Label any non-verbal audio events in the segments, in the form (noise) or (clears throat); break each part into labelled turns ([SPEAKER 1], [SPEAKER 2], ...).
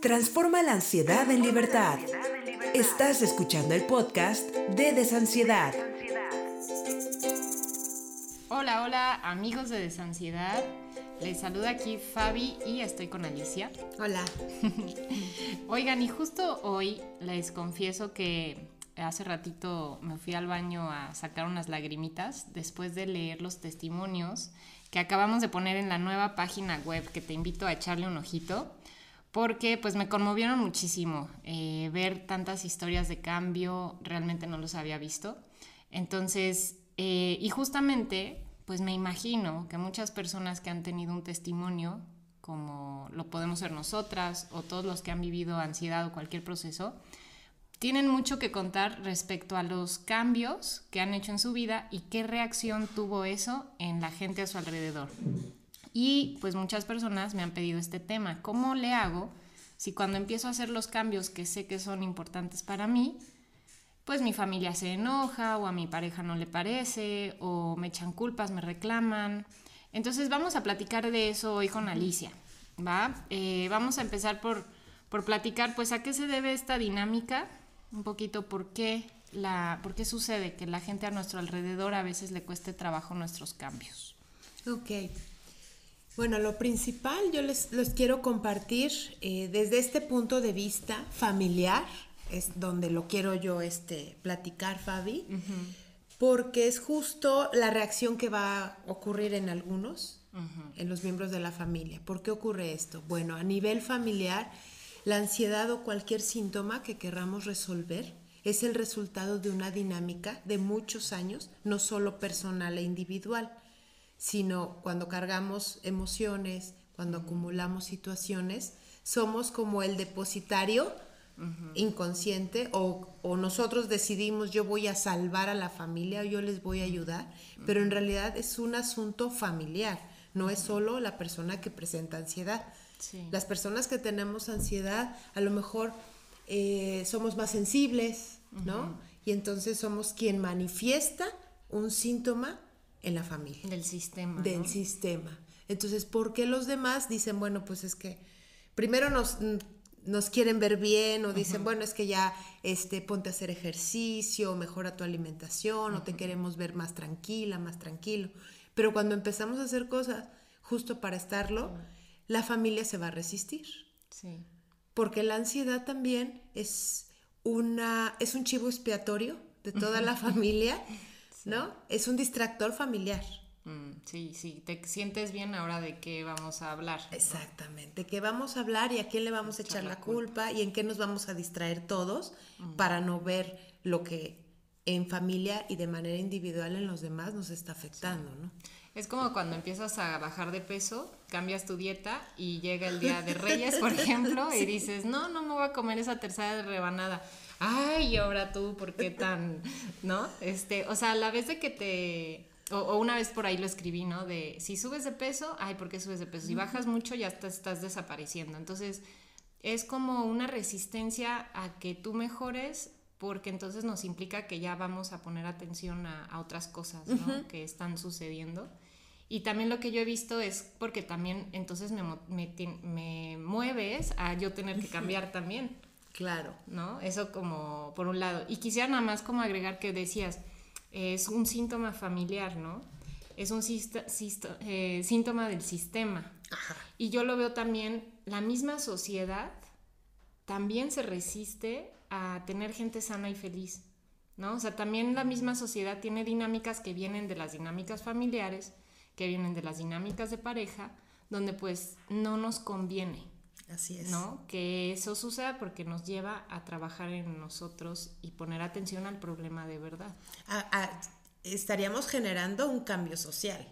[SPEAKER 1] Transforma la ansiedad en libertad. Estás escuchando el podcast de Desansiedad.
[SPEAKER 2] Hola, hola amigos de Desansiedad. Les saluda aquí Fabi y estoy con Alicia.
[SPEAKER 3] Hola. (laughs)
[SPEAKER 2] Oigan, y justo hoy les confieso que hace ratito me fui al baño a sacar unas lagrimitas después de leer los testimonios que acabamos de poner en la nueva página web que te invito a echarle un ojito porque pues me conmovieron muchísimo eh, ver tantas historias de cambio, realmente no los había visto. Entonces, eh, y justamente pues me imagino que muchas personas que han tenido un testimonio, como lo podemos ser nosotras o todos los que han vivido ansiedad o cualquier proceso, tienen mucho que contar respecto a los cambios que han hecho en su vida y qué reacción tuvo eso en la gente a su alrededor. Y pues muchas personas me han pedido este tema, ¿cómo le hago si cuando empiezo a hacer los cambios que sé que son importantes para mí, pues mi familia se enoja o a mi pareja no le parece o me echan culpas, me reclaman? Entonces vamos a platicar de eso hoy con Alicia, ¿va? Eh, vamos a empezar por, por platicar pues a qué se debe esta dinámica un poquito por qué, la, por qué sucede que la gente a nuestro alrededor a veces le cueste trabajo nuestros cambios.
[SPEAKER 3] Ok. Bueno, lo principal yo les, quiero compartir eh, desde este punto de vista familiar, es donde lo quiero yo este, platicar, Fabi, porque es justo la reacción que va a ocurrir en algunos, en los miembros de la familia. ¿Por qué ocurre esto? Bueno, a nivel familiar, la ansiedad o cualquier síntoma que querramos resolver es el resultado de una dinámica de muchos años, no solo personal e individual, sino cuando cargamos emociones, cuando acumulamos situaciones, somos como el depositario inconsciente o, o, nosotros decidimos yo voy a salvar a la familia o yo les voy a ayudar, pero en realidad es un asunto familiar, no es solo la persona que presenta ansiedad, las personas que tenemos ansiedad, a lo mejor eh, somos más sensibles, ¿no? Y entonces somos quien manifiesta un síntoma en la familia.
[SPEAKER 2] Del sistema.
[SPEAKER 3] Del sistema. Entonces, ¿por qué los demás dicen, bueno, pues es que primero nos, nos quieren ver bien o dicen, bueno, es que ya este, ponte a hacer ejercicio, mejora tu alimentación o te queremos ver más tranquila, más tranquilo. Pero cuando empezamos a hacer cosas justo para estarlo, la familia se va a resistir. Sí. Porque la ansiedad también es, una, es un chivo expiatorio de toda la familia, ¿no? Es un distractor familiar.
[SPEAKER 2] Mm, sí, sí, te sientes bien ahora de qué vamos a hablar.
[SPEAKER 3] Exactamente, qué vamos a hablar y a quién le vamos a echar, la culpa. y en qué nos vamos a distraer todos mm. para no ver lo que en familia y de manera individual en los demás nos está afectando, ¿no?
[SPEAKER 2] Es como cuando empiezas a bajar de peso, cambias tu dieta y llega el día de Reyes, por (laughs) ejemplo, y dices, no, no me voy a comer esa tercera rebanada. Ay, y ahora tú, ¿por qué tan, no? Este, o sea, a la vez de que te, o, una vez por ahí lo escribí, ¿no? De si subes de peso, ay, ¿por qué subes de peso? Si bajas mucho, ya estás desapareciendo. Entonces, es como una resistencia a que tú mejores porque entonces nos implica que ya vamos a poner atención a, otras cosas ¿no? que están sucediendo. Y también lo que yo he visto es porque también entonces me, me, mueves a yo tener que cambiar también.
[SPEAKER 3] Claro.
[SPEAKER 2] ¿No? Eso como por un lado. Y quisiera nada más como agregar que decías, es un síntoma familiar, ¿no? Es un eh, síntoma del sistema. Ajá. Y yo lo veo también, la misma sociedad también se resiste a tener gente sana y feliz, ¿no? O sea, también la misma sociedad tiene dinámicas que vienen de las dinámicas familiares, que vienen de las dinámicas de pareja, donde pues no nos conviene.
[SPEAKER 3] Así es.
[SPEAKER 2] ¿No? Que eso suceda porque nos lleva a trabajar en nosotros y poner atención al problema de verdad.
[SPEAKER 3] estaríamos generando un cambio social.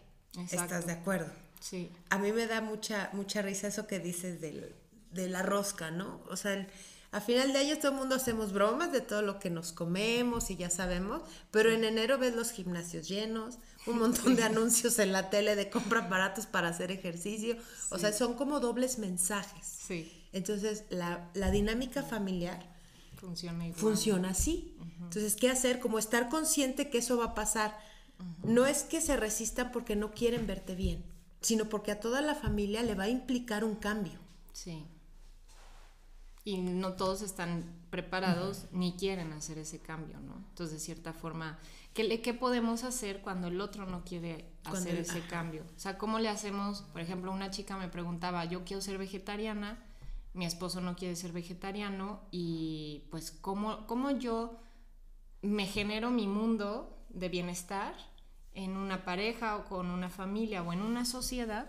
[SPEAKER 3] ¿Estás de acuerdo?
[SPEAKER 2] Sí.
[SPEAKER 3] A mí me da mucha, mucha risa eso que dices del, de la rosca, ¿no? O sea, el, a final de año todo el mundo hacemos bromas de todo lo que nos comemos y ya sabemos, pero en enero ves los gimnasios llenos, un montón de anuncios en la tele de compra aparatos para hacer ejercicio, o sea, son como dobles mensajes.
[SPEAKER 2] Sí.
[SPEAKER 3] Entonces, la, dinámica familiar
[SPEAKER 2] funciona,
[SPEAKER 3] funciona así. Entonces, ¿qué hacer? Como estar consciente que eso va a pasar. No es que se resistan porque no quieren verte bien, sino porque a toda la familia le va a implicar un cambio.
[SPEAKER 2] Sí. Y no todos están preparados ni quieren hacer ese cambio, ¿no? Entonces, de cierta forma, ¿qué, qué podemos hacer cuando el otro no quiere hacer ese cambio? O sea, ¿cómo le hacemos? Por ejemplo, una chica me preguntaba, yo quiero ser vegetariana, mi esposo no quiere ser vegetariano y pues, ¿cómo, cómo yo me genero mi mundo de bienestar en una pareja o con una familia o en una sociedad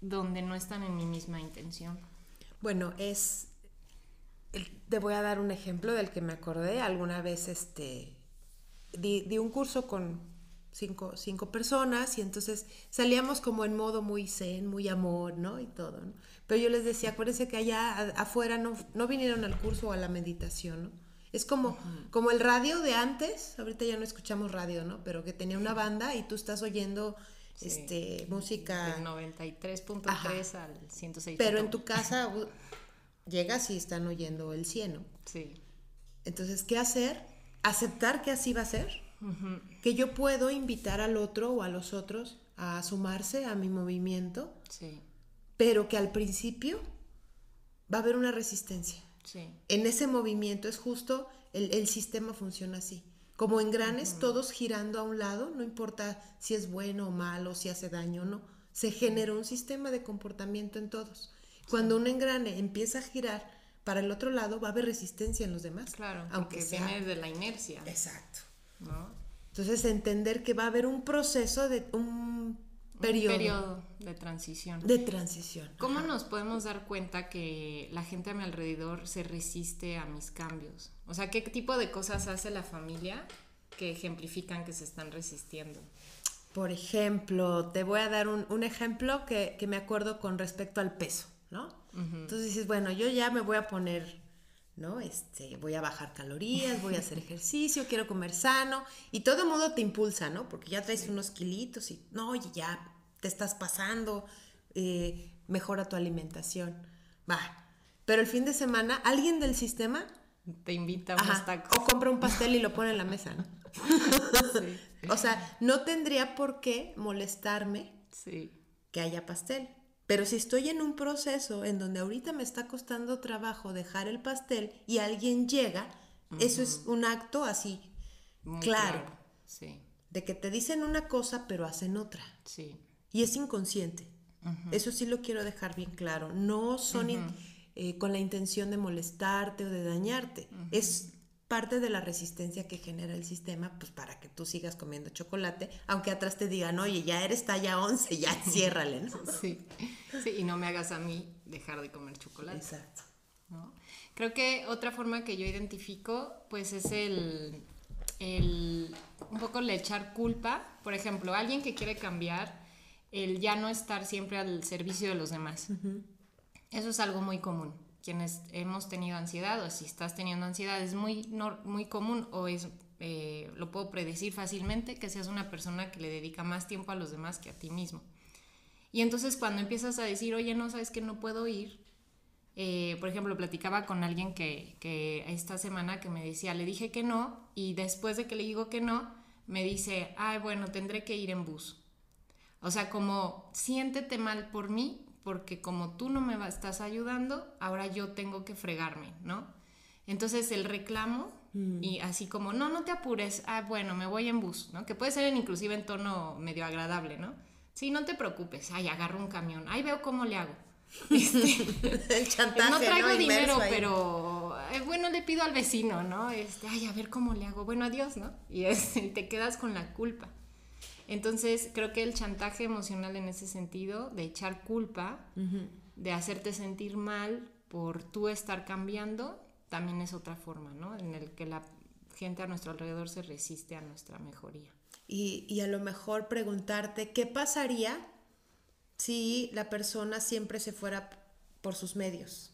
[SPEAKER 2] donde no están en mi misma intención?
[SPEAKER 3] Bueno, es te voy a dar un ejemplo del que me acordé. Alguna vez este, di, un curso con cinco, cinco, personas y entonces salíamos como en modo muy zen, muy amor, ¿no? Y todo, ¿no? Pero yo les decía, acuérdense que allá afuera no, no vinieron al curso o a la meditación, ¿no? Es como, como el radio de antes, ahorita ya no escuchamos radio, ¿no? Pero que tenía una banda y tú estás oyendo este, música...
[SPEAKER 2] Del 93.3 al 106.
[SPEAKER 3] Pero en tu casa llegas y están oyendo el cielo.
[SPEAKER 2] Sí.
[SPEAKER 3] Entonces, ¿qué hacer? Aceptar que así va a ser. Que yo puedo invitar al otro o a los otros a sumarse a mi movimiento.
[SPEAKER 2] Sí.
[SPEAKER 3] Pero que al principio va a haber una resistencia.
[SPEAKER 2] Sí.
[SPEAKER 3] En ese movimiento es justo, el, sistema funciona así. Como engranes, todos girando a un lado, no importa si es bueno o malo, si hace daño o no. Se genera un sistema de comportamiento en todos. Cuando un engrane empieza a girar para el otro lado, va a haber resistencia en los demás.
[SPEAKER 2] Claro, aunque viene de la inercia.
[SPEAKER 3] Exacto. Entonces, entender que va a haber un proceso de un periodo.
[SPEAKER 2] Un periodo de transición.
[SPEAKER 3] De transición.
[SPEAKER 2] ¿Cómo nos podemos dar cuenta que la gente a mi alrededor se resiste a mis cambios? O sea, ¿qué tipo de cosas hace la familia que ejemplifican que se están resistiendo?
[SPEAKER 3] Por ejemplo, te voy a dar un, ejemplo que, que me acuerdo con respecto al peso. ¿No? Entonces dices, bueno, yo ya me voy a poner, ¿no? Este, voy a bajar calorías, voy a hacer (laughs) ejercicio, quiero comer sano, y todo el mundo te impulsa, ¿no? Porque ya traes unos kilitos y, no, oye, ya te estás pasando, eh, mejora tu alimentación, va. Pero el fin de semana, alguien del sistema
[SPEAKER 2] te invita a unos tacos.
[SPEAKER 3] O compra un pastel y lo pone en la (laughs) mesa, ¿no? (laughs) O sea, no tendría por qué molestarme que haya pastel. Pero si estoy en un proceso en donde ahorita me está costando trabajo dejar el pastel y alguien llega, eso es un acto así, claro.
[SPEAKER 2] Sí.
[SPEAKER 3] De que te dicen una cosa pero hacen otra.
[SPEAKER 2] Sí.
[SPEAKER 3] Y es inconsciente. Eso sí lo quiero dejar bien claro. No son eh, con la intención de molestarte o de dañarte. Es parte de la resistencia que genera el sistema, pues para que tú sigas comiendo chocolate, aunque atrás te digan, oye, ya eres talla 11, ya (laughs) ciérrale, ¿no?
[SPEAKER 2] Sí, sí, y no me hagas a mí dejar de comer chocolate.
[SPEAKER 3] Exacto.
[SPEAKER 2] ¿no? Creo que otra forma que yo identifico, pues es el, el, un poco le echar culpa, por ejemplo, alguien que quiere cambiar, el ya no estar siempre al servicio de los demás. Eso es algo muy común quienes hemos tenido ansiedad o si estás teniendo ansiedad es muy, muy común o es, eh, lo puedo predecir fácilmente que seas una persona que le dedica más tiempo a los demás que a ti mismo. Y entonces cuando empiezas a decir, oye, no sabes que no puedo ir, eh, por ejemplo, platicaba con alguien que, que esta semana que me decía, le dije que no y después de que le digo que no, me dice, ay, bueno, tendré que ir en bus. O sea, como siéntete mal por mí porque como tú no me estás ayudando, ahora yo tengo que fregarme, ¿no? Entonces el reclamo mm. y así como, no, no te apures, ah, bueno, me voy en bus, ¿no? Que puede ser inclusive en tono medio agradable, ¿no? Sí, no te preocupes, ay, agarro un camión, ay, veo cómo le hago. (laughs)
[SPEAKER 3] Este, (laughs) el chantaje,
[SPEAKER 2] no traigo dinero, pero eh, bueno, le pido al vecino, ¿no? Este, ay, a ver cómo le hago. Bueno, adiós, ¿no? Y, y te quedas con la culpa. Entonces, creo que el chantaje emocional en ese sentido, de echar culpa, de hacerte sentir mal por tú estar cambiando, también es otra forma, ¿no? En el que la gente a nuestro alrededor se resiste a nuestra mejoría.
[SPEAKER 3] Y, a lo mejor preguntarte, ¿qué pasaría si la persona siempre se fuera por sus medios?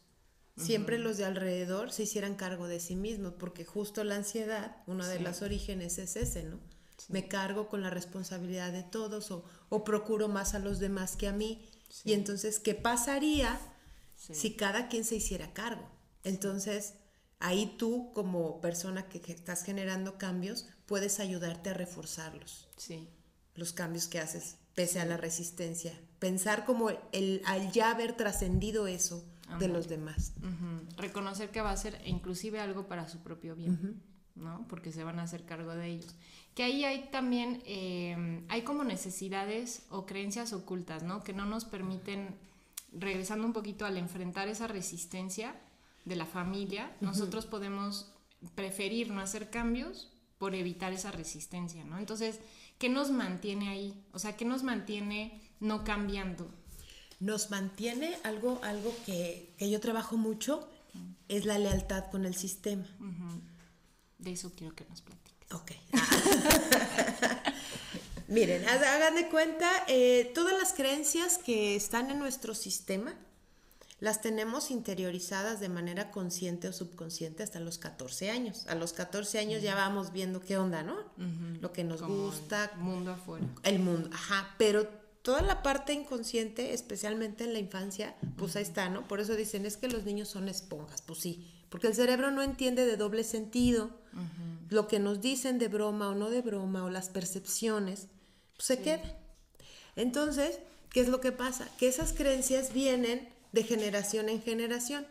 [SPEAKER 3] Siempre los de alrededor se hicieran cargo de sí mismos, porque justo la ansiedad, uno de los orígenes es ese, ¿no? Me cargo con la responsabilidad de todos o, procuro más a los demás que a mí. Y entonces, ¿qué pasaría si cada quien se hiciera cargo? Entonces, ahí tú como persona que, estás generando cambios, puedes ayudarte a reforzarlos.
[SPEAKER 2] Sí.
[SPEAKER 3] Los cambios que haces, pese a la resistencia. Pensar como el, al ya haber trascendido eso de los demás.
[SPEAKER 2] Reconocer que va a ser inclusive algo para su propio bien, ¿no? Porque se van a hacer cargo de ellos. Que ahí hay también, eh, hay como necesidades o creencias ocultas, ¿no? Que no nos permiten, regresando un poquito al enfrentar esa resistencia de la familia, nosotros podemos preferir no hacer cambios por evitar esa resistencia, ¿no? Entonces, ¿qué nos mantiene ahí? O sea, ¿qué nos mantiene no cambiando?
[SPEAKER 3] Nos mantiene algo, algo que, que yo trabajo mucho, es la lealtad con el sistema.
[SPEAKER 2] De eso quiero que nos platiques.
[SPEAKER 3] Ok. (laughs) Miren, hagan de cuenta, eh, todas las creencias que están en nuestro sistema las tenemos interiorizadas de manera consciente o subconsciente hasta los 14 años. A los 14 años ya vamos viendo qué onda, ¿no? Lo que nos
[SPEAKER 2] Como
[SPEAKER 3] gusta,
[SPEAKER 2] el mundo afuera.
[SPEAKER 3] el mundo, ajá, pero toda la parte inconsciente, especialmente en la infancia, pues ahí está, ¿no? Por eso dicen, es que los niños son esponjas, pues sí, porque el cerebro no entiende de doble sentido, lo que nos dicen de broma o no de broma, o las percepciones, pues se queda. Entonces, ¿qué es lo que pasa? Que esas creencias vienen de generación en generación,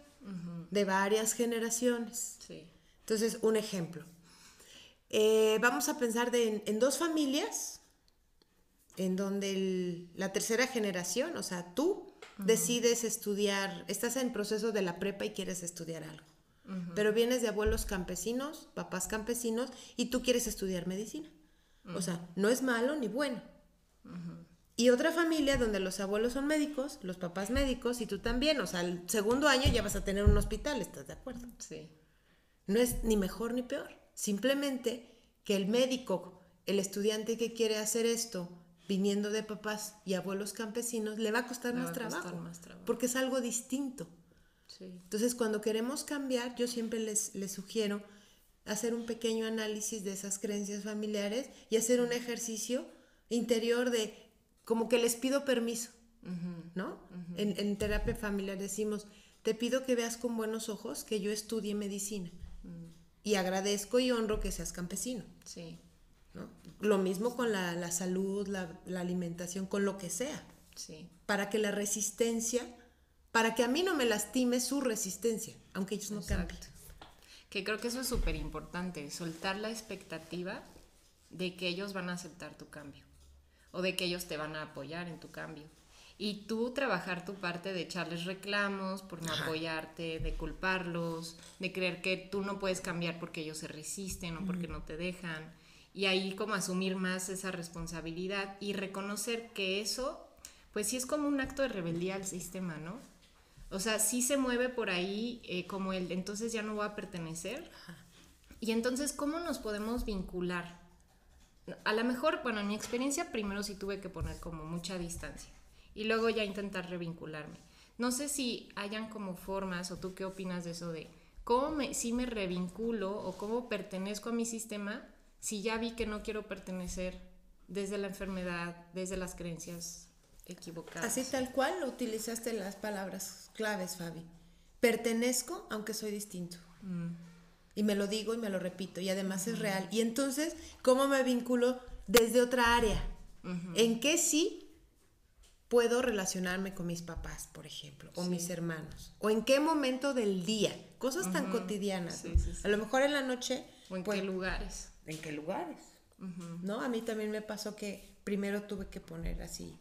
[SPEAKER 3] de varias generaciones.
[SPEAKER 2] Sí.
[SPEAKER 3] Entonces, un ejemplo. Eh, vamos a pensar de, en, en dos familias en donde el- la tercera generación, o sea, tú decides estudiar, estás en proceso de la prepa y quieres estudiar algo. Pero vienes de abuelos campesinos, papás campesinos, y tú quieres estudiar medicina. O sea, no es malo ni bueno. Y otra familia donde los abuelos son médicos, los papás médicos, y tú también. O sea, el segundo año ya vas a tener un hospital, ¿estás de acuerdo?
[SPEAKER 2] Sí.
[SPEAKER 3] No es ni mejor ni peor. Simplemente que el médico, el estudiante que quiere hacer esto, viniendo de papás y abuelos campesinos, le va a costar,
[SPEAKER 2] Le
[SPEAKER 3] más,
[SPEAKER 2] va a costar
[SPEAKER 3] trabajo,
[SPEAKER 2] más trabajo.
[SPEAKER 3] Porque es algo distinto.
[SPEAKER 2] Sí.
[SPEAKER 3] Entonces, cuando queremos cambiar, yo siempre les, les sugiero hacer un pequeño análisis de esas creencias familiares y hacer un ejercicio interior de como que les pido permiso, ¿no? en, en terapia familiar decimos, te pido que veas con buenos ojos que yo estudie medicina y agradezco y honro que seas campesino.
[SPEAKER 2] Sí.
[SPEAKER 3] ¿no? Lo mismo con la, la salud, la, la alimentación, con lo que sea,
[SPEAKER 2] Sí.
[SPEAKER 3] para que la resistencia, para que a mí no me lastime su resistencia, aunque ellos no cambien.
[SPEAKER 2] Exacto. Que creo que eso es súper importante, soltar la expectativa de que ellos van a aceptar tu cambio o de que ellos te van a apoyar en tu cambio. Y tú trabajar tu parte de echarles reclamos por no
[SPEAKER 3] Ajá.
[SPEAKER 2] apoyarte, de culparlos, de creer que tú no puedes cambiar porque ellos se resisten o porque no te dejan. Y ahí como asumir más esa responsabilidad y reconocer que eso, pues sí es como un acto de rebeldía al sistema, ¿no? O sea, sí se mueve por ahí eh, como el entonces ya no voy a pertenecer. Y entonces, ¿cómo nos podemos vincular? A lo mejor, bueno, en mi experiencia primero sí tuve que poner como mucha distancia y luego ya intentar revincularme. No sé si hayan como formas o tú qué opinas de eso de cómo me, si me revinculo o cómo pertenezco a mi sistema si ya vi que no quiero pertenecer desde la enfermedad, desde las creencias equivocadas.
[SPEAKER 3] Así tal cual utilizaste las palabras claves, Fabi. Pertenezco aunque soy distinto. Y me lo digo y me lo repito y además es real. Y entonces, ¿cómo me vinculo desde otra área? ¿En qué sí puedo relacionarme con mis papás, por ejemplo, o mis hermanos? ¿O en qué momento del día? Cosas tan cotidianas.
[SPEAKER 2] Sí,
[SPEAKER 3] ¿no?
[SPEAKER 2] sí, sí.
[SPEAKER 3] A lo mejor en la noche...
[SPEAKER 2] ¿O en
[SPEAKER 3] pues,
[SPEAKER 2] qué lugares?
[SPEAKER 3] ¿En qué lugares? ¿No? A mí también me pasó que primero tuve que poner así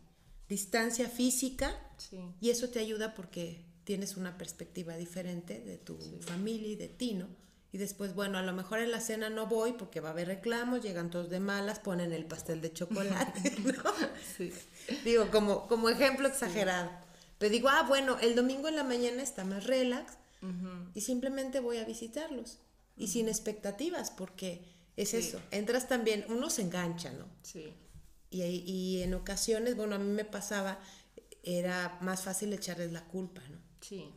[SPEAKER 3] distancia física
[SPEAKER 2] Sí.
[SPEAKER 3] y eso te ayuda porque tienes una perspectiva diferente de tu familia y de ti, ¿no? Y después, bueno, a lo mejor en la cena no voy porque va a haber reclamos, llegan todos de malas, ponen el pastel de chocolate, (laughs) ¿no?
[SPEAKER 2] Sí.
[SPEAKER 3] Digo, como, como ejemplo exagerado. Pero digo, ah, bueno, el domingo en la mañana está más relax y simplemente voy a visitarlos. Y sin expectativas, porque es eso. Entras también, uno se engancha, ¿no?
[SPEAKER 2] Sí.
[SPEAKER 3] Y, y en ocasiones, bueno, a mí me pasaba, era más fácil echarles la culpa, ¿no?
[SPEAKER 2] Sí.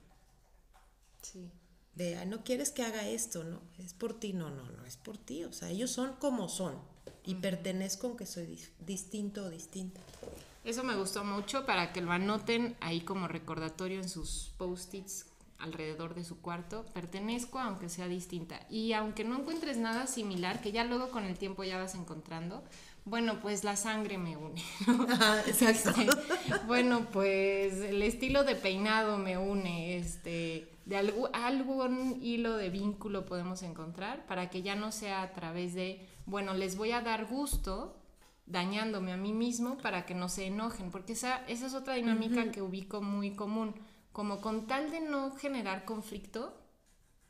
[SPEAKER 2] Sí.
[SPEAKER 3] De, "Ay, no quieres que haga esto, ¿no? Es por ti, no, no, no, es por ti. O sea, ellos son como son y pertenezco aunque soy dis- distinto o distinta.
[SPEAKER 2] Eso me gustó mucho para que lo anoten ahí como recordatorio en sus post-its alrededor de su cuarto. Pertenezco aunque sea distinta. Y aunque no encuentres nada similar, que ya luego con el tiempo ya vas encontrando, Bueno, pues la sangre me une. (laughs)
[SPEAKER 3] Ajá, exacto.
[SPEAKER 2] Este, bueno, pues el estilo de peinado me une. Este, de algún, algún hilo de vínculo podemos encontrar para que ya no sea a través de, bueno, les voy a dar gusto dañándome a mí mismo para que no se enojen, porque esa, esa es otra dinámica que ubico muy común, como con tal de no generar conflicto,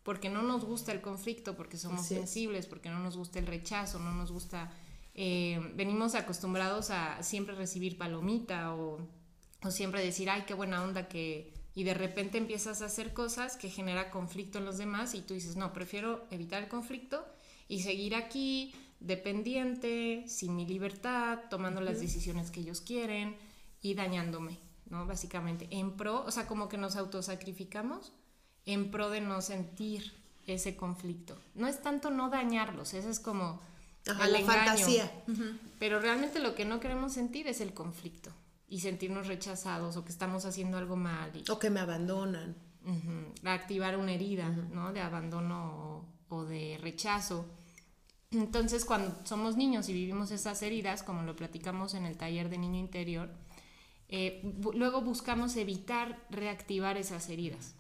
[SPEAKER 2] porque no nos gusta el conflicto, porque somos sensibles, porque no nos gusta el rechazo, no nos gusta, eh, venimos acostumbrados a siempre recibir palomita o, o siempre decir, ay, qué buena onda que... Y de repente empiezas a hacer cosas que genera conflicto en los demás y tú dices, no, prefiero evitar el conflicto y seguir aquí dependiente, sin mi libertad, tomando las decisiones que ellos quieren y dañándome, ¿no? Básicamente, en pro, o sea, como que nos autosacrificamos en pro de no sentir ese conflicto. No es tanto no dañarlos, ese es como
[SPEAKER 3] Ajá, la
[SPEAKER 2] engaño.
[SPEAKER 3] fantasía.
[SPEAKER 2] Pero realmente lo que no queremos sentir es el conflicto y sentirnos rechazados o que estamos haciendo algo mal y
[SPEAKER 3] O que me abandonan.
[SPEAKER 2] Ujú, activar una herida, ¿no? De abandono o, o de rechazo. Entonces, cuando somos niños y vivimos esas heridas, como lo platicamos en el taller de niño interior, eh, bu- luego buscamos evitar reactivar esas heridas.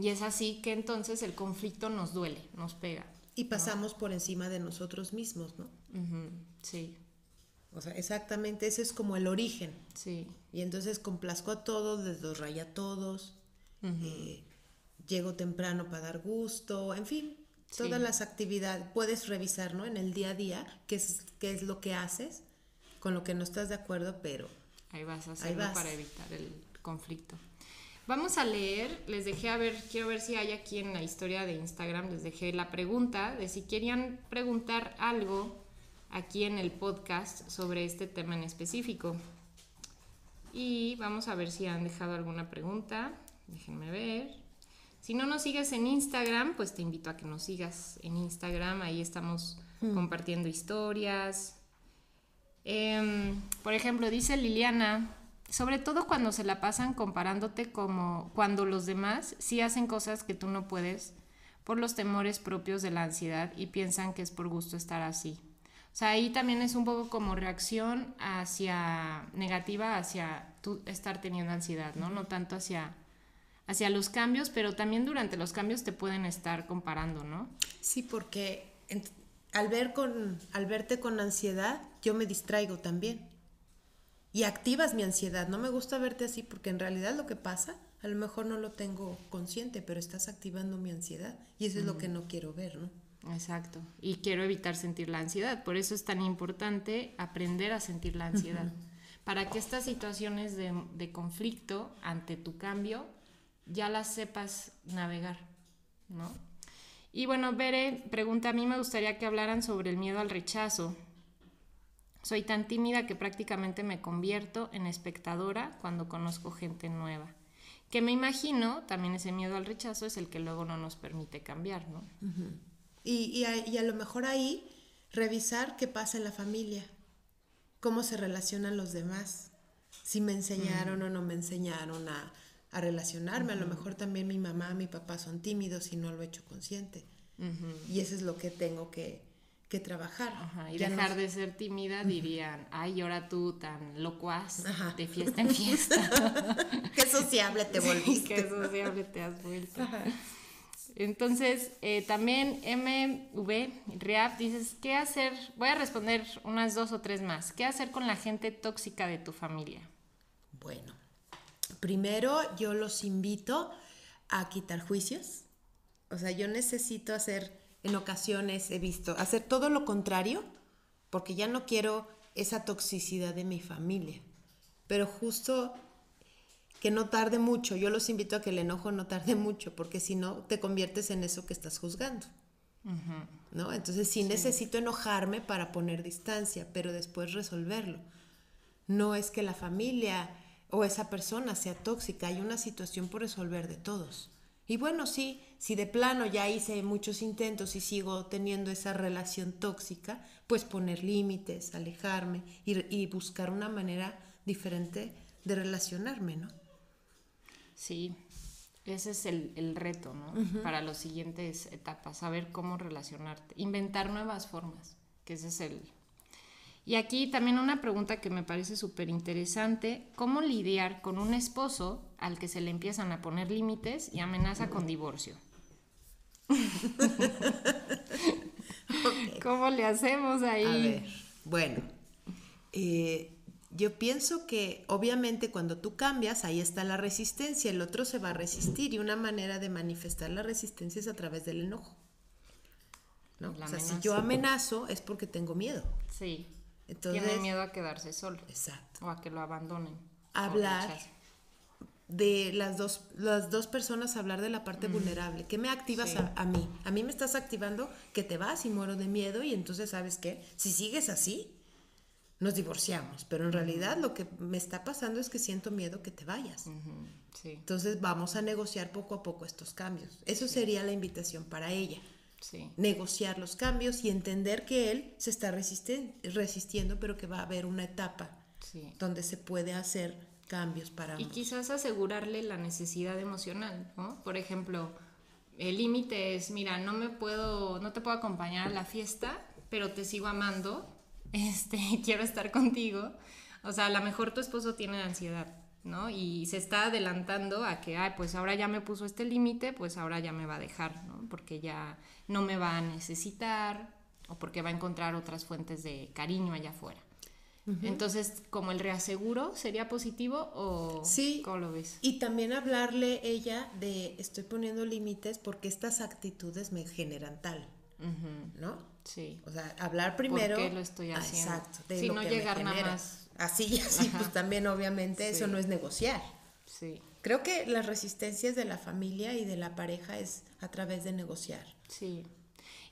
[SPEAKER 2] Y es así que entonces el conflicto nos duele, nos pega.
[SPEAKER 3] Y pasamos por encima de nosotros mismos, ¿no?
[SPEAKER 2] Sí,
[SPEAKER 3] O sea, exactamente, ese es como el origen.
[SPEAKER 2] sí.
[SPEAKER 3] Y entonces complazco a todos, les los raya a todos, eh, llego temprano para dar gusto, en fin,
[SPEAKER 2] Sí.
[SPEAKER 3] todas las actividades. Puedes revisar, ¿no? En el día a día qué es, qué es lo que haces, con lo que no estás de acuerdo, pero
[SPEAKER 2] Ahí vas a hacerlo
[SPEAKER 3] vas.
[SPEAKER 2] para evitar el conflicto. Vamos a leer, les dejé a ver, quiero ver si hay aquí en la historia de Instagram, les dejé la pregunta de si querían preguntar algo aquí en el podcast sobre este tema en específico. Y vamos a ver si han dejado alguna pregunta. Déjenme ver. Si no nos sigues en Instagram, pues te invito a que nos sigas en Instagram. Ahí estamos compartiendo historias, Em, por ejemplo, dice Liliana, sobre todo cuando se la pasan comparándote como cuando los demás sí hacen cosas que tú no puedes por los temores propios de la ansiedad y piensan que es por gusto estar así. O sea, ahí también es un poco como reacción hacia negativa hacia tú estar teniendo ansiedad, ¿no? No tanto hacia hacia los cambios, pero también durante los cambios te pueden estar comparando, ¿no?
[SPEAKER 3] sí, porque al, ver con, al verte con ansiedad, yo me distraigo también. Y activas mi ansiedad. No me gusta verte así porque en realidad lo que pasa, a lo mejor no lo tengo consciente, pero estás activando mi ansiedad. Y eso es lo que no quiero ver, ¿no?
[SPEAKER 2] Exacto. Y quiero evitar sentir la ansiedad. Por eso es tan importante aprender a sentir la ansiedad. Para que estas situaciones de, de conflicto ante tu cambio ya las sepas navegar, ¿no? Y bueno, Bere pregunta, a mí me gustaría que hablaran sobre el miedo al rechazo. Soy tan tímida que prácticamente me convierto en espectadora cuando conozco gente nueva. Que me imagino, también ese miedo al rechazo es el que luego no nos permite cambiar, ¿no?
[SPEAKER 3] Y, y, a, y a lo mejor ahí revisar qué pasa en la familia, cómo se relacionan los demás, si me enseñaron o no me enseñaron a, a relacionarme. A lo mejor también mi mamá, mi papá son tímidos y no lo he hecho consciente. Y eso es lo que tengo que, que trabajar.
[SPEAKER 2] Ajá, y
[SPEAKER 3] Ya
[SPEAKER 2] dejar de ser tímida dirían, ay, ahora tú tan locuaz,
[SPEAKER 3] Ajá.
[SPEAKER 2] de fiesta en fiesta. (laughs)
[SPEAKER 3] Qué sociable te volviste.
[SPEAKER 2] Qué sociable te has vuelto. Entonces, eh, también MV Reap dices, ¿qué hacer? Voy a responder unas dos o tres más. ¿Qué hacer con la gente tóxica de tu familia?
[SPEAKER 3] Bueno, primero yo los invito a quitar juicios. O sea, yo necesito hacer, en ocasiones he visto, hacer todo lo contrario, porque ya no quiero esa toxicidad de mi familia. Pero justo que no tarde mucho, yo los invito a que el enojo no tarde mucho, porque si no te conviertes en eso que estás juzgando. ¿No? Entonces sí, necesito enojarme para poner distancia, pero después resolverlo. No es que la familia o esa persona sea tóxica, hay una situación por resolver de todos. Y bueno, sí, si de plano ya hice muchos intentos y sigo teniendo esa relación tóxica, pues poner límites, alejarme y, y buscar una manera diferente de relacionarme, ¿no?
[SPEAKER 2] Sí, ese es el, el reto, ¿no? Para las siguientes etapas, saber cómo relacionarte, inventar nuevas formas, que ese es el... Y aquí también una pregunta que me parece súper interesante, ¿cómo lidiar con un esposo al que se le empiezan a poner límites y amenaza con divorcio? ¿Cómo le hacemos ahí?
[SPEAKER 3] A ver, bueno, eh, yo pienso que obviamente cuando tú cambias, ahí está la resistencia, el otro se va a resistir y una manera de manifestar la resistencia es a través del enojo. ¿no? O sea, si yo amenazo es porque tengo miedo.
[SPEAKER 2] Sí.
[SPEAKER 3] Entonces,
[SPEAKER 2] Tiene miedo a quedarse solo
[SPEAKER 3] exacto.
[SPEAKER 2] o a que lo abandonen.
[SPEAKER 3] Hablar. De las dos, las dos personas, hablar de la parte vulnerable. ¿Qué me activas
[SPEAKER 2] Sí.
[SPEAKER 3] a, a mí? A mí me estás activando que te vas y muero de miedo y entonces, ¿sabes qué? Si sigues así, nos divorciamos. Pero en realidad lo que me está pasando es que siento miedo que te vayas.
[SPEAKER 2] Sí,
[SPEAKER 3] Entonces vamos a negociar poco a poco estos cambios. Eso sería la invitación para ella.
[SPEAKER 2] sí.
[SPEAKER 3] Negociar los cambios y entender que él se está resistiendo, pero que va a haber una etapa donde se puede hacer cambios para
[SPEAKER 2] Y
[SPEAKER 3] ambos.
[SPEAKER 2] quizás asegurarle la necesidad emocional, ¿no? Por ejemplo, el límite es, mira, no me puedo, no te puedo acompañar a la fiesta, pero te sigo amando, (laughs) este, quiero estar contigo. O sea, a lo mejor tu esposo tiene ansiedad, ¿no? Y se está adelantando a que, ay, pues ahora ya me puso este límite, pues ahora ya me va a dejar, ¿no? Porque ya no me va a necesitar o porque va a encontrar otras fuentes de cariño allá afuera. Entonces, como el reaseguro, ¿sería positivo o
[SPEAKER 3] Sí.
[SPEAKER 2] cómo lo ves?
[SPEAKER 3] Y también hablarle ella de estoy poniendo límites porque estas actitudes me generan tal, ¿no?
[SPEAKER 2] Sí.
[SPEAKER 3] O sea, hablar primero.
[SPEAKER 2] qué lo estoy
[SPEAKER 3] Ah,
[SPEAKER 2] haciendo?
[SPEAKER 3] exacto. de lo
[SPEAKER 2] no
[SPEAKER 3] que me
[SPEAKER 2] llegar nada más.
[SPEAKER 3] Así y (laughs) así,
[SPEAKER 2] Ajá.
[SPEAKER 3] pues también obviamente eso no es negociar.
[SPEAKER 2] Sí,
[SPEAKER 3] Creo que las resistencias de la familia y de la pareja es a través de negociar.
[SPEAKER 2] sí.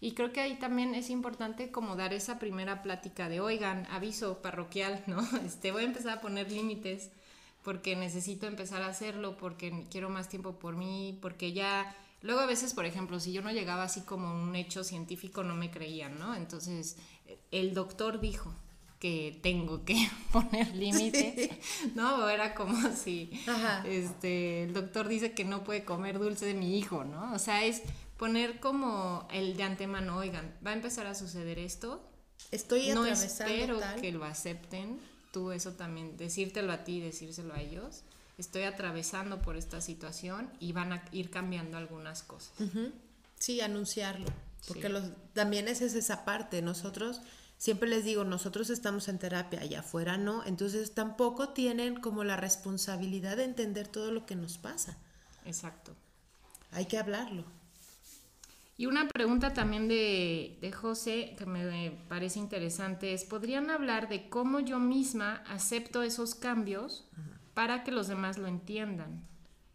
[SPEAKER 2] Y creo que ahí también es importante como dar esa primera plática de, oigan, aviso parroquial, ¿no? (laughs) Este, voy a empezar a poner límites porque necesito empezar a hacerlo, porque quiero más tiempo por mí, porque ya... Luego a veces, por ejemplo, si yo no llegaba así como un hecho científico, no me creían, ¿no? Entonces, el doctor dijo que tengo que (laughs) poner límites, ¿no? O era como si
[SPEAKER 3] Ajá.
[SPEAKER 2] este, el doctor dice que no puede comer dulce de mi hijo, ¿no? O sea, es poner como el de antemano, oigan, va a empezar a suceder esto,
[SPEAKER 3] Estoy
[SPEAKER 2] no
[SPEAKER 3] atravesando
[SPEAKER 2] espero
[SPEAKER 3] tal.
[SPEAKER 2] que lo acepten, tú eso también, decírtelo a ti, decírselo a ellos, estoy atravesando por esta situación y van a ir cambiando algunas cosas.
[SPEAKER 3] Sí, anunciarlo. Porque
[SPEAKER 2] Sí.
[SPEAKER 3] los, también esa es esa parte. Nosotros, siempre les digo, nosotros estamos en terapia, allá afuera no. Entonces tampoco tienen como la responsabilidad de entender todo lo que nos pasa.
[SPEAKER 2] Exacto.
[SPEAKER 3] Hay que hablarlo.
[SPEAKER 2] Y una pregunta también de, de José que me parece interesante es, ¿podrían hablar de cómo yo misma acepto esos cambios para que los demás lo entiendan?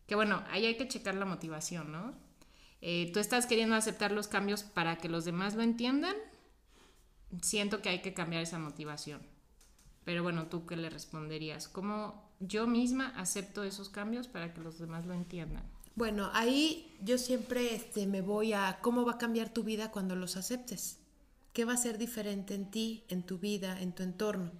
[SPEAKER 2] Que bueno, ahí hay que checar la motivación, ¿no? Eh, ¿Tú estás queriendo aceptar los cambios para que los demás lo entiendan? Siento que hay que cambiar esa motivación. Pero bueno, ¿tú qué le responderías? ¿Cómo yo misma acepto esos cambios para que los demás lo entiendan?
[SPEAKER 3] Bueno, ahí yo siempre este, me voy a cómo va a cambiar tu vida cuando los aceptes. ¿Qué va a ser diferente en ti, en tu vida, en tu entorno?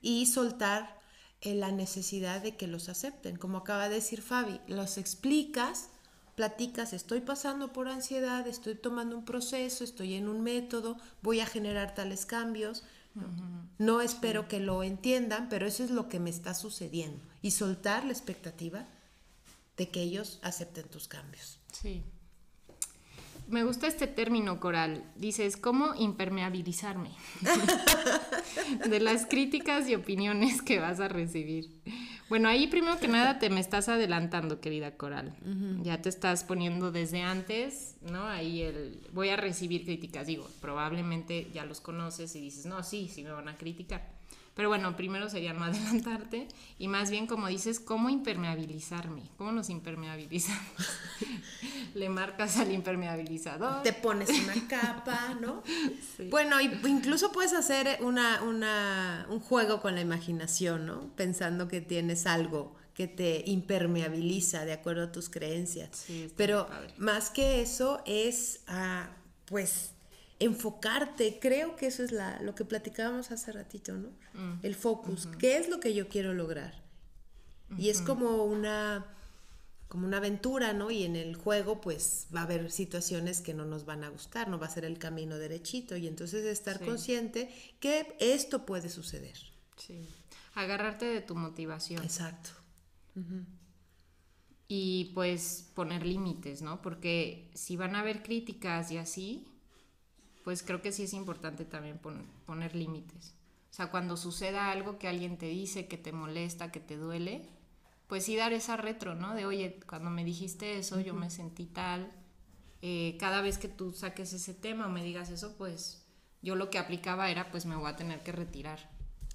[SPEAKER 3] Y soltar eh, la necesidad de que los acepten. Como acaba de decir Fabi, los explicas, platicas, estoy pasando por ansiedad, estoy tomando un proceso, estoy en un método, voy a generar tales cambios. No, No espero que lo entiendan, pero eso es lo que me está sucediendo. Y soltar la expectativa de que ellos acepten tus cambios.
[SPEAKER 2] Sí. Me gusta este término, Coral. Dices, ¿cómo impermeabilizarme? (laughs) de las críticas y opiniones que vas a recibir. Bueno, ahí primero que nada te me estás adelantando, querida Coral. Ya te estás poniendo desde antes, ¿no? Ahí el voy a recibir críticas. Digo, probablemente ya los conoces y dices, no, sí, sí me van a criticar. Pero bueno, primero sería no (laughs) adelantarte y más bien, como dices, ¿cómo impermeabilizarme? ¿Cómo nos impermeabilizamos? (laughs) Le marcas al impermeabilizador.
[SPEAKER 3] Te pones una capa, ¿no? (laughs)
[SPEAKER 2] Sí.
[SPEAKER 3] Bueno, incluso puedes hacer una, una- un juego con la imaginación, ¿no? Pensando que tienes algo que te impermeabiliza de acuerdo a tus creencias.
[SPEAKER 2] Sí,
[SPEAKER 3] Pero más que eso es, ah, pues, enfocarte. Creo que eso es la, lo que platicábamos hace ratito, ¿no?
[SPEAKER 2] Mm.
[SPEAKER 3] El focus. ¿Qué es lo que yo quiero lograr? Y es como una como una aventura, ¿no? Y en el juego pues va a haber situaciones que no nos van a gustar, no va a ser el camino derechito y entonces estar consciente que esto puede suceder.
[SPEAKER 2] Sí. Agarrarte de tu motivación.
[SPEAKER 3] Exacto.
[SPEAKER 2] Y pues poner límites, ¿no? Porque si van a haber críticas y así, pues creo que sí es importante también poner límites. O sea, cuando suceda algo que alguien te dice, que te molesta, que te duele, pues sí dar esa retro, ¿no? De, oye, cuando me dijiste eso, yo me sentí tal. Eh, cada vez que tú saques ese tema o me digas eso, pues yo lo que aplicaba era, pues me voy a tener que retirar,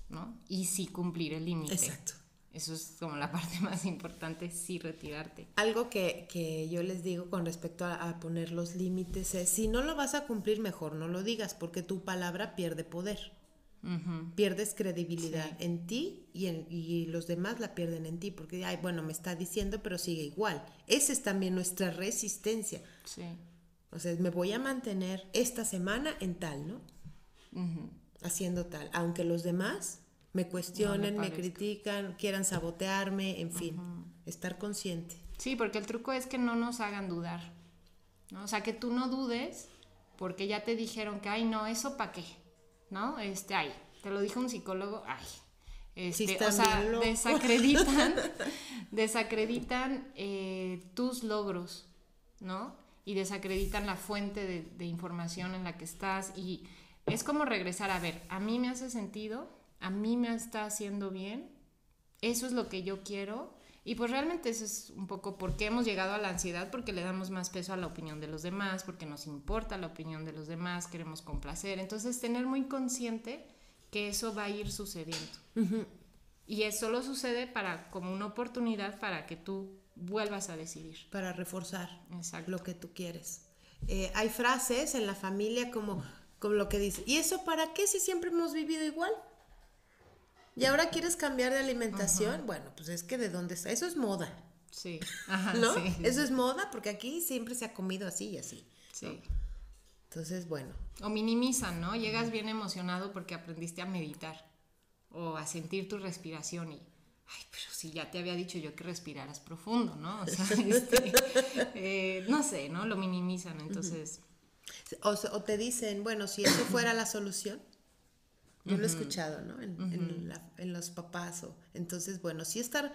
[SPEAKER 2] ¿no? Y sí cumplir el límite.
[SPEAKER 3] Exacto.
[SPEAKER 2] Eso es como la (laughs) parte más importante, sí retirarte.
[SPEAKER 3] Algo que, yo les digo con respecto a, poner los límites es, si no lo vas a cumplir, mejor no lo digas, porque tu palabra pierde poder. Pierdes credibilidad en ti y, en, y los demás la pierden en ti porque, ay, bueno, me está diciendo, pero sigue igual. Esa es también nuestra resistencia.
[SPEAKER 2] Sí.
[SPEAKER 3] O sea, me voy a mantener esta semana en tal, ¿no? Haciendo tal. Aunque los demás me cuestionen, me, critican, quieran sabotearme, en fin, estar consciente.
[SPEAKER 2] Sí, porque el truco es que no nos hagan dudar. ¿no? O sea, que tú no dudes porque ya te dijeron que, ay, no, eso para qué. ¿no? Este, ay, te lo dijo un psicólogo, ay. Este, o sea, desacreditan, (laughs) desacreditan eh, tus logros, ¿no? Y desacreditan la fuente de, de, información en la que estás. Y es como regresar a ver, a mí me hace sentido, a mí me está haciendo bien, eso es lo que yo quiero. Y pues realmente eso es un poco por qué hemos llegado a la ansiedad, porque le damos más peso a la opinión de los demás, porque nos importa la opinión de los demás, queremos complacer. Entonces, tener muy consciente que eso va a ir sucediendo. Y eso solo sucede para, como una oportunidad para que tú vuelvas a decidir.
[SPEAKER 3] Para reforzar lo que tú quieres. Eh, hay frases en la familia como, como lo que dice, ¿y eso para qué si siempre hemos vivido igual? Y ahora quieres cambiar de alimentación, bueno, pues es que de dónde está, eso es moda.
[SPEAKER 2] Sí.
[SPEAKER 3] Ajá, ¿No? Eso es moda porque aquí siempre se ha comido así y así.
[SPEAKER 2] Sí.
[SPEAKER 3] Entonces, bueno.
[SPEAKER 2] O minimizan, ¿no? Llegas bien emocionado porque aprendiste a meditar o a sentir tu respiración y, ay, pero si ya te había dicho yo que respiraras profundo, ¿no? O sea, (laughs) este, eh, no sé, ¿no? Lo minimizan, entonces...
[SPEAKER 3] O, o, te dicen, bueno, si eso fuera la solución, yo lo he escuchado, ¿no? En, los papás. O, entonces, bueno, sí estar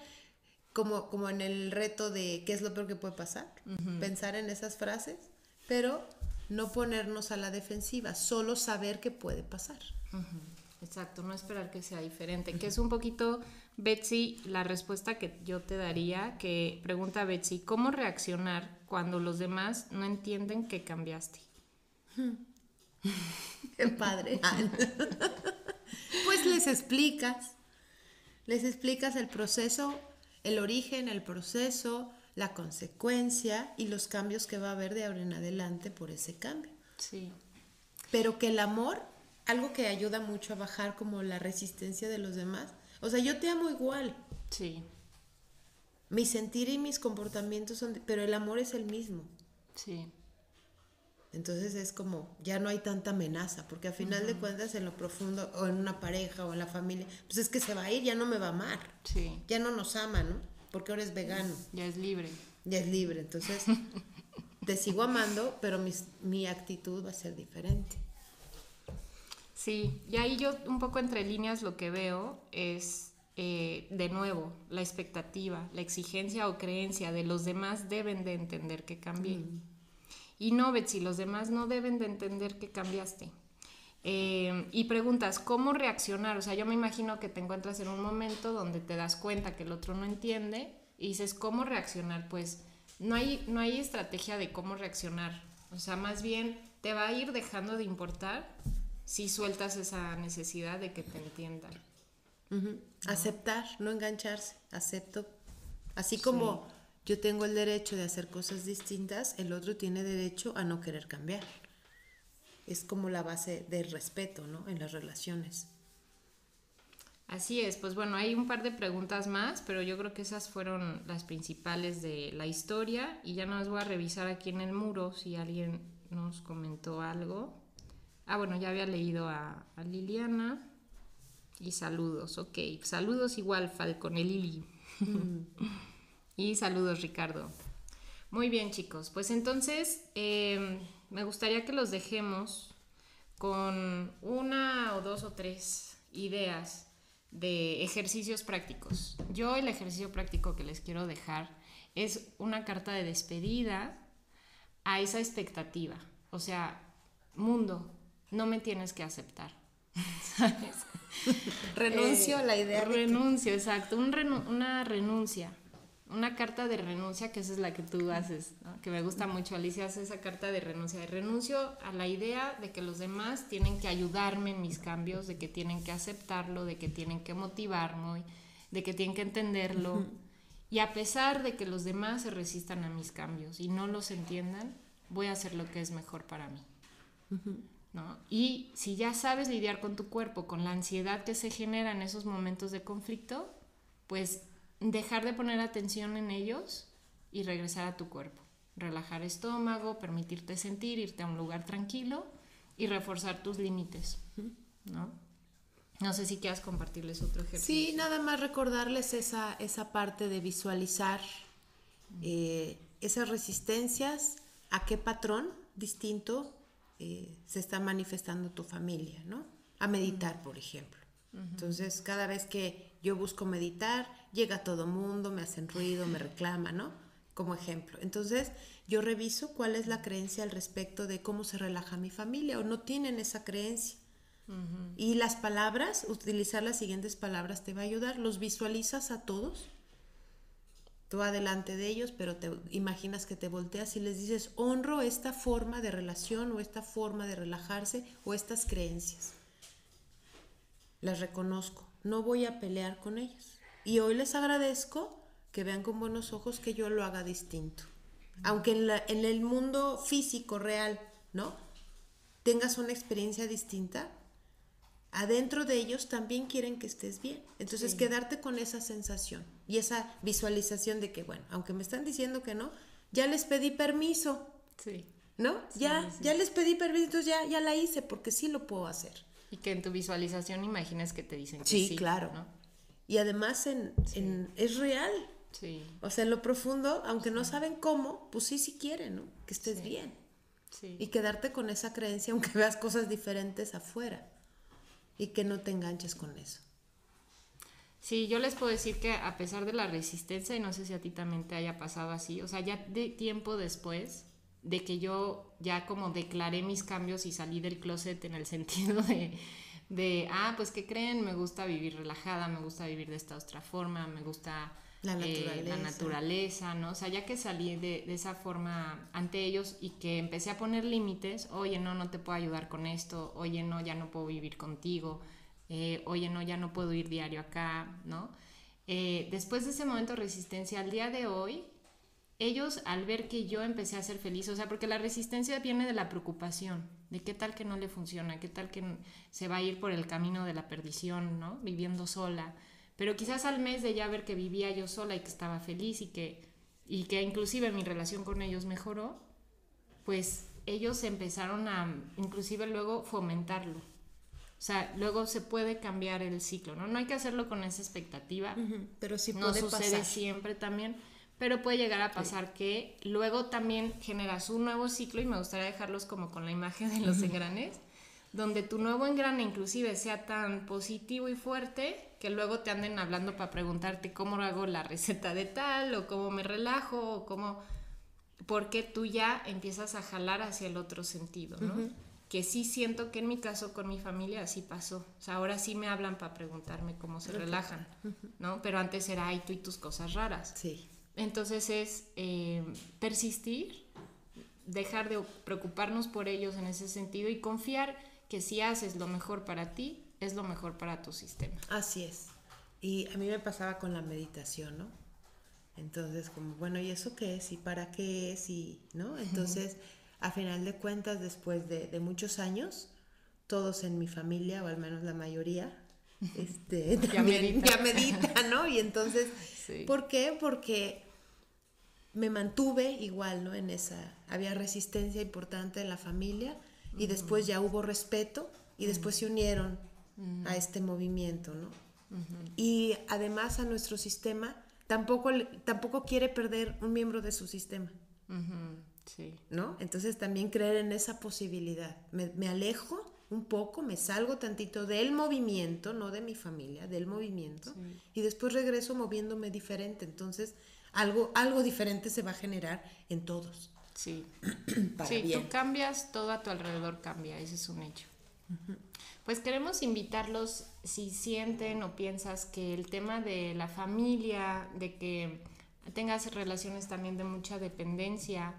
[SPEAKER 3] como, como en el reto de qué es lo peor que puede pasar, pensar en esas frases, pero no ponernos a la defensiva, solo saber qué puede pasar.
[SPEAKER 2] Exacto, no esperar que sea diferente, que es un poquito, Betsy, la respuesta que yo te daría, que pregunta Betsy, ¿cómo reaccionar cuando los demás no entienden que cambiaste?
[SPEAKER 3] Qué padre. (laughs) (laughs) pues les explicas, les explicas el proceso, el origen, el proceso, la consecuencia y los cambios que va a haber de ahora en adelante por ese cambio.
[SPEAKER 2] Sí.
[SPEAKER 3] Pero que el amor, algo que ayuda mucho a bajar como la resistencia de los demás, o sea, yo te amo igual.
[SPEAKER 2] Sí.
[SPEAKER 3] Mi sentir y mis comportamientos son, pero el amor es el mismo.
[SPEAKER 2] Sí.
[SPEAKER 3] Entonces es como, ya no hay tanta amenaza, porque a final de cuentas en lo profundo, o en una pareja o en la familia, pues es que se va a ir, ya no me va a amar.
[SPEAKER 2] Sí.
[SPEAKER 3] Ya no nos ama, ¿no? Porque ahora es vegano.
[SPEAKER 2] Ya es libre.
[SPEAKER 3] Ya es libre. Entonces, (laughs) te sigo amando, pero mi actitud va a ser diferente.
[SPEAKER 2] Sí, y ahí yo un poco entre líneas lo que veo es, eh, de nuevo, la expectativa, la exigencia o creencia de los demás deben de entender que cambié. Y no, Betsy, los demás no deben de entender que cambiaste. Eh, y preguntas, ¿cómo reaccionar? O sea, yo me imagino que te encuentras en un momento donde te das cuenta que el otro no entiende y dices, ¿cómo reaccionar? Pues no hay, no hay estrategia de cómo reaccionar. O sea, más bien te va a ir dejando de importar si sueltas esa necesidad de que te entiendan.
[SPEAKER 3] Aceptar, no engancharse, acepto. Así como yo tengo el derecho de hacer cosas distintas, el otro tiene derecho a no querer cambiar. Es como la base del respeto, ¿no? En las relaciones.
[SPEAKER 2] Así es, pues bueno, hay un par de preguntas más, pero yo creo que esas fueron las principales de la historia y ya no las voy a revisar aquí en el muro si alguien nos comentó algo. Ah, bueno, ya había leído a, Liliana y saludos, ok, saludos igual, Falcon, Lili. (laughs) Y saludos, Ricardo. Muy bien, chicos. Pues entonces, em, me gustaría que los dejemos con una o dos o tres ideas de ejercicios prácticos. Yo el ejercicio práctico que les quiero dejar es una carta de despedida a esa expectativa. O sea, mundo, no me tienes que aceptar. (laughs) ¿Sabes? (laughs)
[SPEAKER 3] renuncio a la idea.
[SPEAKER 2] Eh, renuncio, exacto. una renuncia. Una carta de renuncia, que esa es la que tú haces, que me gusta mucho. Alicia hace esa carta de renuncia. De renuncio a la idea de que los demás tienen que ayudarme en mis cambios, de que tienen que aceptarlo, de que tienen que motivarme, de que tienen que entenderlo. Y a pesar de que los demás se resistan a mis cambios y no los entiendan, voy a hacer lo que es mejor para mí. ¿no? Y si ya sabes lidiar con tu cuerpo, con la ansiedad que se genera en esos momentos de conflicto, pues dejar de poner atención en ellos y regresar a tu cuerpo. Relajar estómago, permitirte sentir, irte a un lugar tranquilo y reforzar tus límites, ¿no? No sé si quieras compartirles otro ejercicio.
[SPEAKER 3] Sí, nada más recordarles esa, esa parte de visualizar eh, esas resistencias, a qué patrón distinto eh, se está manifestando tu familia, ¿no? A meditar, por ejemplo. Entonces, cada vez que yo busco meditar, llega todo mundo, me hacen ruido, me reclama, ¿no? Como ejemplo. Entonces, yo reviso cuál es la creencia al respecto de cómo se relaja mi familia o no tienen esa creencia. Y las palabras, utilizar las siguientes palabras te va a ayudar. Los visualizas a todos tú adelante de ellos, pero te imaginas que te volteas y les dices, honro esta forma de relación o esta forma de relajarse o estas creencias. Las reconozco, no voy a pelear con ellas. Y hoy les agradezco que vean con buenos ojos que yo lo haga distinto. Aunque en, en el mundo físico real, ¿no? Tengas una experiencia distinta, adentro de ellos también quieren que estés bien. Entonces, quedarte con esa sensación y esa visualización de que, bueno, aunque me están diciendo que no, ya les pedí permiso. Sí. ¿No? ya, ya les pedí permiso, entonces ya, ya la hice porque sí lo puedo hacer.
[SPEAKER 2] Y que en tu visualización imagines que te dicen que sí.
[SPEAKER 3] Sí, claro. Y además en, es real. Sí. O sea, en lo profundo, aunque no saben cómo, pues sí, sí quieren, ¿no? Que estés bien. Sí. Y quedarte con esa creencia, aunque veas cosas diferentes afuera y que no te enganches con eso.
[SPEAKER 2] Sí, yo les puedo decir que a pesar de la resistencia, y no sé si a ti también te haya pasado así, o sea, ya de tiempo después de que yo ya como declaré mis cambios y salí del closet en el (laughs) sentido de, de ah, pues que creen, me gusta vivir relajada, me gusta vivir de esta otra forma, me gusta la naturaleza. Eh, la naturaleza, ¿no? O sea, ya que salí de, de, esa forma ante ellos y que empecé a poner límites, oye, no, no te puedo ayudar con esto, oye, no, ya no puedo vivir contigo, eh, oye, no, ya no puedo ir diario acá, ¿no? Eh, después de ese momento de resistencia, al día de hoy, ellos al ver que yo empecé a ser feliz, o sea, porque la resistencia viene de la preocupación, de qué tal que no le funciona, qué tal que se va a ir por el camino de la perdición, ¿no? Viviendo sola pero quizás al mes de ya ver que vivía yo sola y que estaba feliz y que, y que inclusive mi relación con ellos mejoró, pues ellos empezaron a inclusive luego fomentarlo. O sea, luego se puede cambiar el ciclo, ¿no? No hay que hacerlo con esa expectativa.
[SPEAKER 3] pero sí
[SPEAKER 2] puede No sucede siempre también, pero puede llegar a pasar que luego también generas un nuevo ciclo y me gustaría dejarlos como con la imagen de los engranes, donde tu nuevo engrane inclusive sea tan positivo y fuerte que luego te anden hablando para preguntarte cómo hago la receta de tal o cómo me relajo o cómo porque tú ya empiezas a jalar hacia el otro sentido, ¿no? Que sí siento que en mi caso con mi familia así pasó. O sea, ahora sí me hablan para preguntarme cómo se relajan, ¿no? Pero antes era, ay, tú y tus cosas raras.
[SPEAKER 3] Sí.
[SPEAKER 2] Entonces es eh, persistir, dejar de preocuparnos por ellos en ese sentido y confiar que si haces lo mejor para ti, es lo mejor para tu sistema.
[SPEAKER 3] Así es. Y a mí me pasaba con la meditación, ¿no? Entonces, como, bueno, ¿y eso qué es? ¿Y para qué es? Y, ¿no? Entonces, a final de cuentas, después de, muchos años, todos en mi familia, o al menos la mayoría, (laughs) este, ya, meditan. ¿no? Y entonces, (laughs) ¿por qué? Porque me mantuve igual, ¿no? En esa, había resistencia importante en la familia y después ya hubo respeto y después se unieron a este movimiento, ¿no? Y además a nuestro sistema tampoco, tampoco quiere perder un miembro de su sistema.
[SPEAKER 2] Sí.
[SPEAKER 3] ¿No? Entonces también creer en esa posibilidad. Me, alejo un poco, me salgo tantito del movimiento, no de mi familia, del movimiento, y después regreso moviéndome diferente. Entonces, algo, algo diferente se va a generar en todos.
[SPEAKER 2] Sí. (clears throat) Si tú cambias, todo a tu alrededor cambia, ese es un hecho. Pues queremos invitarlos, si sienten o piensas que el tema de la familia, de que tengas relaciones también de mucha dependencia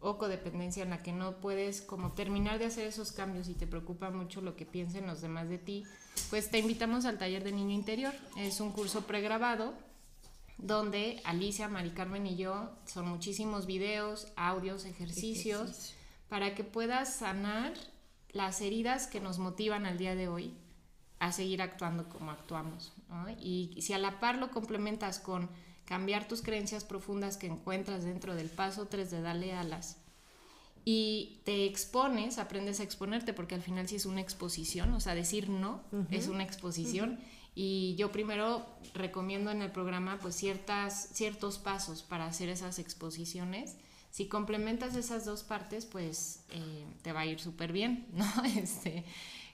[SPEAKER 2] o codependencia en la que no puedes como terminar de hacer esos cambios y te preocupa mucho lo que piensen los demás de ti, pues te invitamos al taller de niño interior. Es un curso pregrabado donde Alicia, Mari Carmen y yo son muchísimos videos, audios, ejercicios, para que puedas sanar las heridas que nos motivan al día de hoy a seguir actuando como actuamos. Y si a la par lo complementas con cambiar tus creencias profundas que encuentras dentro del paso 3 de darle alas y te expones, aprendes a exponerte porque al final sí es una exposición, o sea, decir no es una exposición. Y yo primero recomiendo en el programa pues ciertas, ciertos pasos para hacer esas exposiciones si complementas esas dos partes, pues eh, te va a ir súper bien, (laughs) ¿no? Este,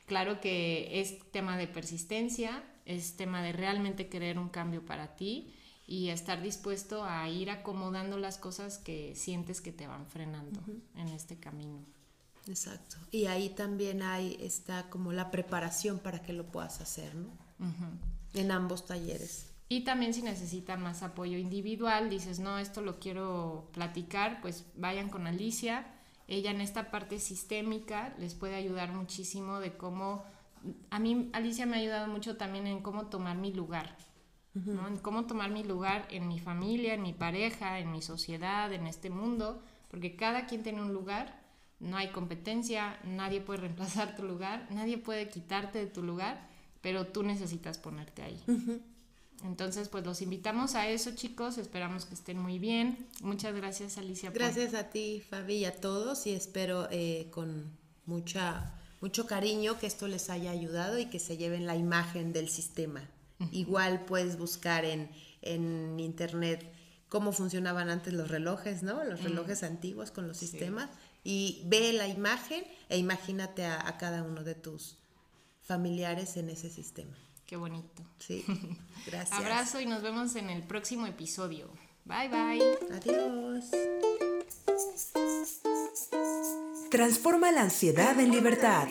[SPEAKER 2] claro que es tema de persistencia, es tema de realmente querer un cambio para ti y estar dispuesto a ir acomodando las cosas que sientes que te van frenando en este camino.
[SPEAKER 3] Exacto. Y ahí también hay está como la preparación para que lo puedas hacer, ¿no? En ambos talleres.
[SPEAKER 2] Y también si necesitan más apoyo individual, dices, no, esto lo quiero platicar, pues vayan con Alicia. Ella en esta parte sistémica les puede ayudar muchísimo de cómo, a mí Alicia me ha ayudado mucho también en cómo tomar mi lugar, ¿no? En cómo tomar mi lugar en mi familia, en mi pareja, en mi sociedad, en este mundo, porque cada quien tiene un lugar, no hay competencia, nadie puede reemplazar tu lugar, nadie puede quitarte de tu lugar, pero tú necesitas ponerte ahí. Entonces, pues los invitamos a eso, chicos. Esperamos que estén muy bien. Muchas gracias, Alicia.
[SPEAKER 3] Gracias a ti, Fabi, y a todos. Y espero eh, con mucha, mucho cariño que esto les haya ayudado y que se lleven la imagen del sistema. Igual puedes buscar en, internet cómo funcionaban antes los relojes, ¿no? Los relojes antiguos con los sistemas. Y ve la imagen e imagínate a cada uno de tus familiares en ese sistema.
[SPEAKER 2] Qué bonito.
[SPEAKER 3] Sí. (laughs) Gracias.
[SPEAKER 2] Abrazo y nos vemos en el próximo episodio. Bye bye.
[SPEAKER 3] Adiós.
[SPEAKER 1] Transforma la ansiedad en libertad.